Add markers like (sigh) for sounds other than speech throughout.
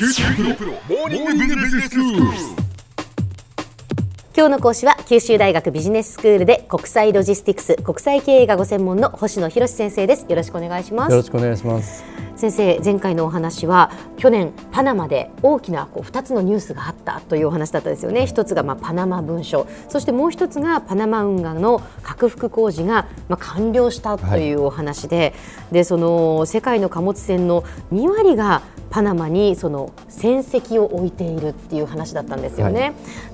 九州大学モーニングビジネススクール。今日の講師は九州大学ビジネススクールで国際ロジスティクス国際経営がご専門の星野博先生です。よろしくお願いします。よろしくお願いします。先生前回のお話は去年パナマで大きなこう2つのニュースがあったというお話だったですよね。一つがまあパナマ文書。そしてもう一つがパナマ運河の拡幅工事がまあ完了したというお話で、はい、でその世界の貨物船の2割がパナマにその船籍を置いているっていう話だったんですよね。は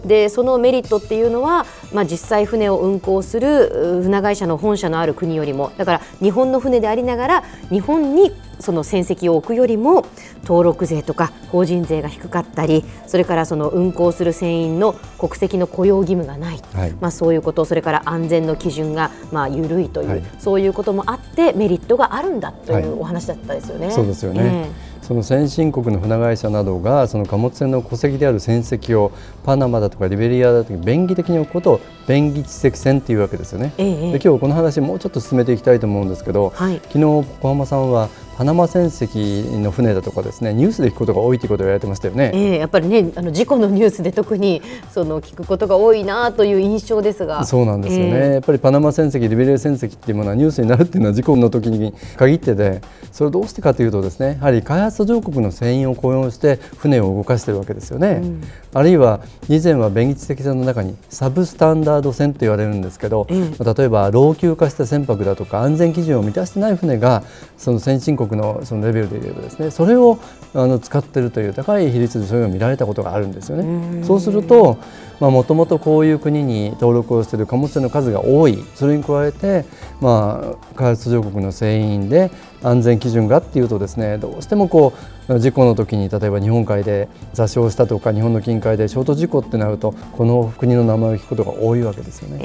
い、でそのメリットっていうのは、まあ、実際船を運航する船会社の本社のある国よりもだから日本の船でありながら日本にその船籍を置くよりも登録税とか法人税が低かったりそれからその運航する船員の国籍の雇用義務がない、はい、まあ、そういうことそれから安全の基準がまあ緩いという、はい、そういうこともあってメリットがあるんだというお話だったですよね。そうですよね、えーその先進国の船会社などがその貨物船の戸籍である船籍をパナマだとかリベリアだとか便宜的に置くことを便宜知積船っていうわけですよね、ええ、で今日この話もうちょっと進めていきたいと思うんですけど、はい、昨日小浜さんはパナマ船籍の船だとかですねニュースで聞くことが多いということを言われてましたよね。えー、やっぱりねあの事故のニュースで特に (laughs) その聞くことが多いなという印象ですが。そうなんですよね、えー、やっぱりパナマ船籍リベレー船籍っていうものはニュースになるっていうのは事故の時に限ってでそれどうしてかというとですねやはり開発途上国の船員を雇用して船を動かしているわけですよね、うん、あるいは以前は便宜知的船の中にサブスタンダード船と言われるんですけど、うん、例えば老朽化した船舶だとか安全基準を満たしてない船がその先進国のそのレベルで言えばですねそれをあの使っているという高い比率でそういうのを見られたことがあるんですよね。そうするともともとこういう国に登録をしている貨物船の数が多いそれに加えて、まあ、開発途上国の船員で安全基準がっていうとですねどうしてもこう事故の時に例えば日本海で座礁したとか日本の近海で衝突事故ってなるとこの国の名前を聞くことが多いわけですよね。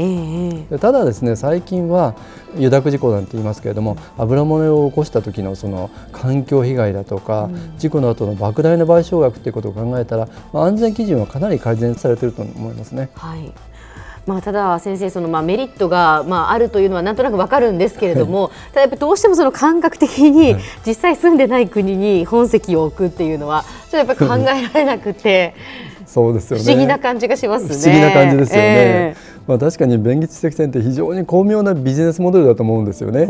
えー、ただですね最近は油濁事故なんて言いますけれども油漏れを起こした時のその環境被害だとか、うん、事故の後の莫大な賠償額ということを考えたら、まあ、安全基準はかなり改善されていると思いますね。はいまあ、ただ先生そのまあメリットがまああるというのはなんとなくわかるんですけれども、はい、ただやっぱどうしてもその感覚的に実際住んでない国に本籍を置くっていうのはちょっとやっぱり考えられなくて。(laughs) そうですよね。不思議な感じがしますね。不思議な感じですよね。えーまあ、確かに便宜知的船って非常に巧妙なビジネスモデルだと思うんですよね。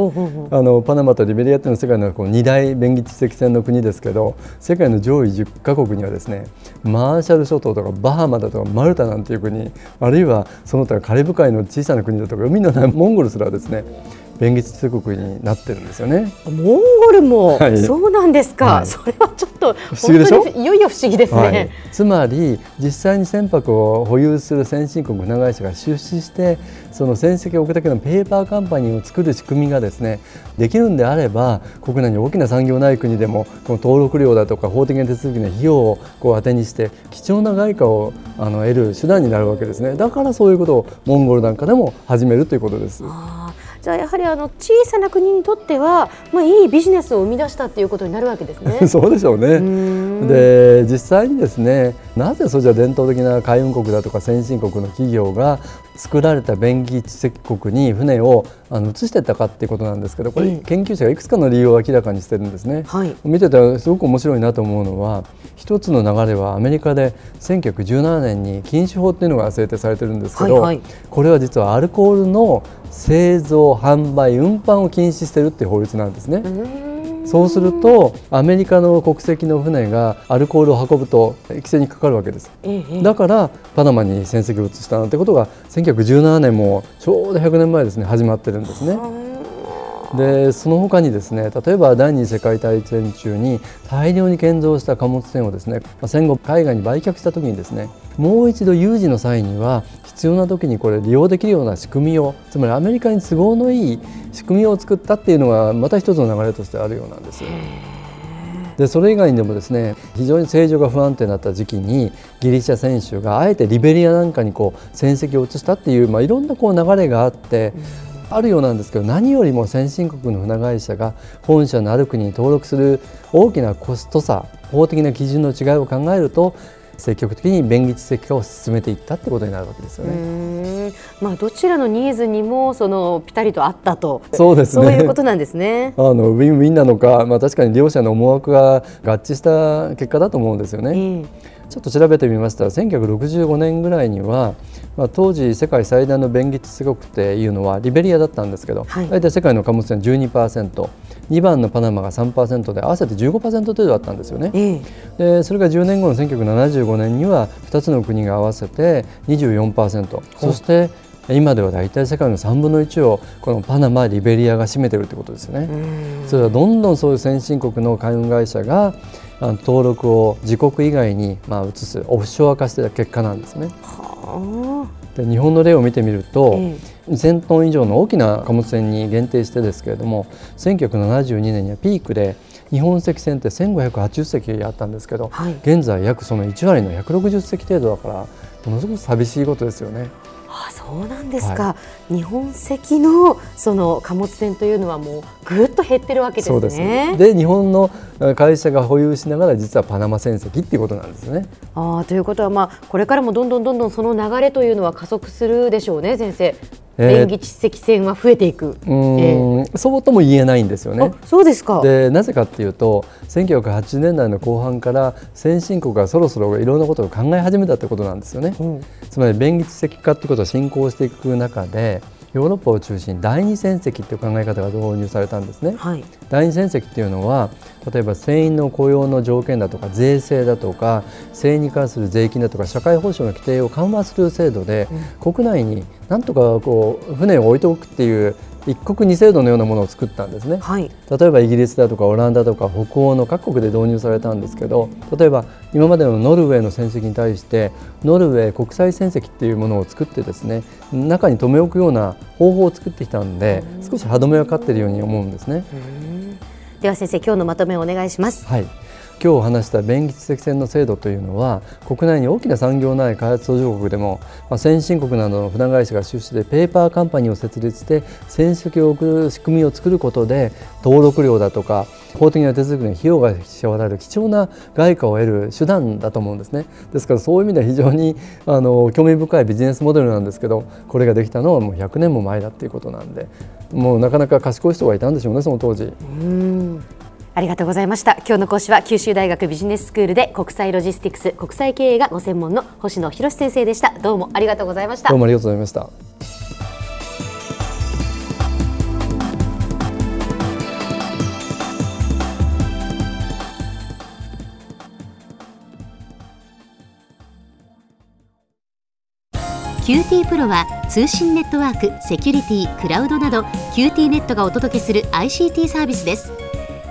あのパナマとリベリアっていうのは世界のこう2大便宜知的船の国ですけど世界の上位10カ国にはですねマーシャル諸島とかバハマだとかマルタなんていう国あるいはその他カリブ海の小さな国だとか海のないモンゴルすらですね便宜通国になってるんですよね。モンゴルも、はい、そうなんですか、はい、それはちょっと不思議でしょ？いよいよ不思議ですね、はい、つまり実際に船舶を保有する先進国船会社が出資してその船籍を置くだけのペーパーカンパニーを作る仕組みがですねできるんであれば国内に大きな産業ない国でもこの登録料だとか法的な手続きの費用をこう当てにして貴重な外貨をあの得る手段になるわけですね。だからそういうことをモンゴルなんかでも始めるということです。じゃあやはりあの小さな国にとっては、まあ、いいビジネスを生み出したということになるわけですね。(laughs) そうでしょうね。で実際にですねなぜそうじゃ伝統的な海運国だとか先進国の企業が作られた便宜知的国に船をあの移していったかっていうことなんですけどこれ研究者がいくつかの理由を明らかにしてるんですね。はい、見ててすごく面白いなと思うのは一つの流れはアメリカで1917年に禁酒法っていうのが制定されてるんですけど、はいはい、これは実はアルコールの製造販売運搬を禁止してるっていう法律なんですね。そうするとアメリカの国籍の船がアルコールを運ぶと規制にかかるわけです、だからパナマに船籍を移したなんてことが1917年もちょうど100年前ですね始まってるんですね。でその他にですね例えば第二次世界大戦中に大量に建造した貨物船をですね戦後海外に売却した時にですねもう一度有事の際には必要な時にこれ利用できるような仕組みをつまりアメリカに都合のいい仕組みを作ったっていうのがまた一つの流れとしてあるようなんですよ。でそれ以外にでもですね非常に政情が不安定になった時期にギリシャ選手があえてリベリアなんかにこう戦績を移したっていう、まあ、いろんなこう流れがあって、あるようなんですけど何よりも先進国の船会社が本社のある国に登録する大きなコスト差法的な基準の違いを考えると積極的に便宜知的化を進めていったってことになるわけですよね。まあどちらのニーズにもそのピタリとあったとそうですねそういうことなんですね。あのウィンウィンなのか、まあ、確かに両者の思惑が合致した結果だと思うんですよね。えーちょっと調べてみましたら1965年ぐらいには、まあ、当時世界最大の便宜地国っていうのはリベリアだったんですけど、はい、大体世界の貨物船 12%2 番のパナマが3%で合わせて15%程度だったんですよね。えー、でそれが10年後の1975年には2つの国が合わせて24%そして今では大体世界の3分の1をこのパナマ、リベリアが占めてるってことですよね。それはどんどんそういう先進国の海運会社が登録を自国以外にまあ移すオフショア化してた結果なんですね。で日本の例を見てみると、ええ、2000トン以上の大きな貨物船に限定してですけれども1972年にはピークで日本籍船って1580隻あったんですけど、はい、現在約その1割の160隻程度だからものすごく寂しいことですよね。あそうなんですか、はい、日本籍のその貨物船というのはもうぐっと減ってるわけですね。で日本の会社が保有しながら実はパナマ船籍っていうことなんですね。あということは、まあ、これからもどんどんどんどんその流れというのは加速するでしょうね先生。演技知的線は増えていく、えー、そうとも言えないんですよね。そうですかでなぜかっていうと1980年代の後半から先進国がそろそろいろんなことを考え始めたってことなんですよね。うん、つまり便宜知的化ってことが進行していく中でヨーロッパを中心に第二戦績という考え方が導入されたんですね。はい、第二戦績っていうのは例えば船員の雇用の条件だとか税制だとか船員に関する税金だとか社会保障の規定を緩和する制度で、うん、国内になんとかこう船を置いておくっていう一国二制度のようなものを作ったんですね、はい、例えばイギリスだとかオランダとか北欧の各国で導入されたんですけど例えば今までのノルウェーの戦績に対してノルウェー国際戦績っていうものを作ってですね中に留め置くような方法を作ってきたんで少し歯止めがかっているように思うんですね。では先生今日のまとめをお願いします。はい今日話した便宜知的船の制度というのは国内に大きな産業内開発途上国でも、まあ、先進国などの船会社が出資でペーパーカンパニーを設立して船籍を送る仕組みを作ることで登録料だとか法的な手続きの費用が支払われる貴重な外貨を得る手段だと思うんですねですからそういう意味では非常にあの興味深いビジネスモデルなんですけどこれができたのはもう100年も前だっていうことなんでもうなかなか賢い人がいたんでしょうねその当時。うんありがとうございました。今日の講師は九州大学ビジネススクールで国際ロジスティクス国際経営がご専門の星野博先生でした。どうもありがとうございました。どうもありがとうございました。QT プロは通信ネットワーク、セキュリティ、クラウドなど QT ネットがお届けする ICT サービスです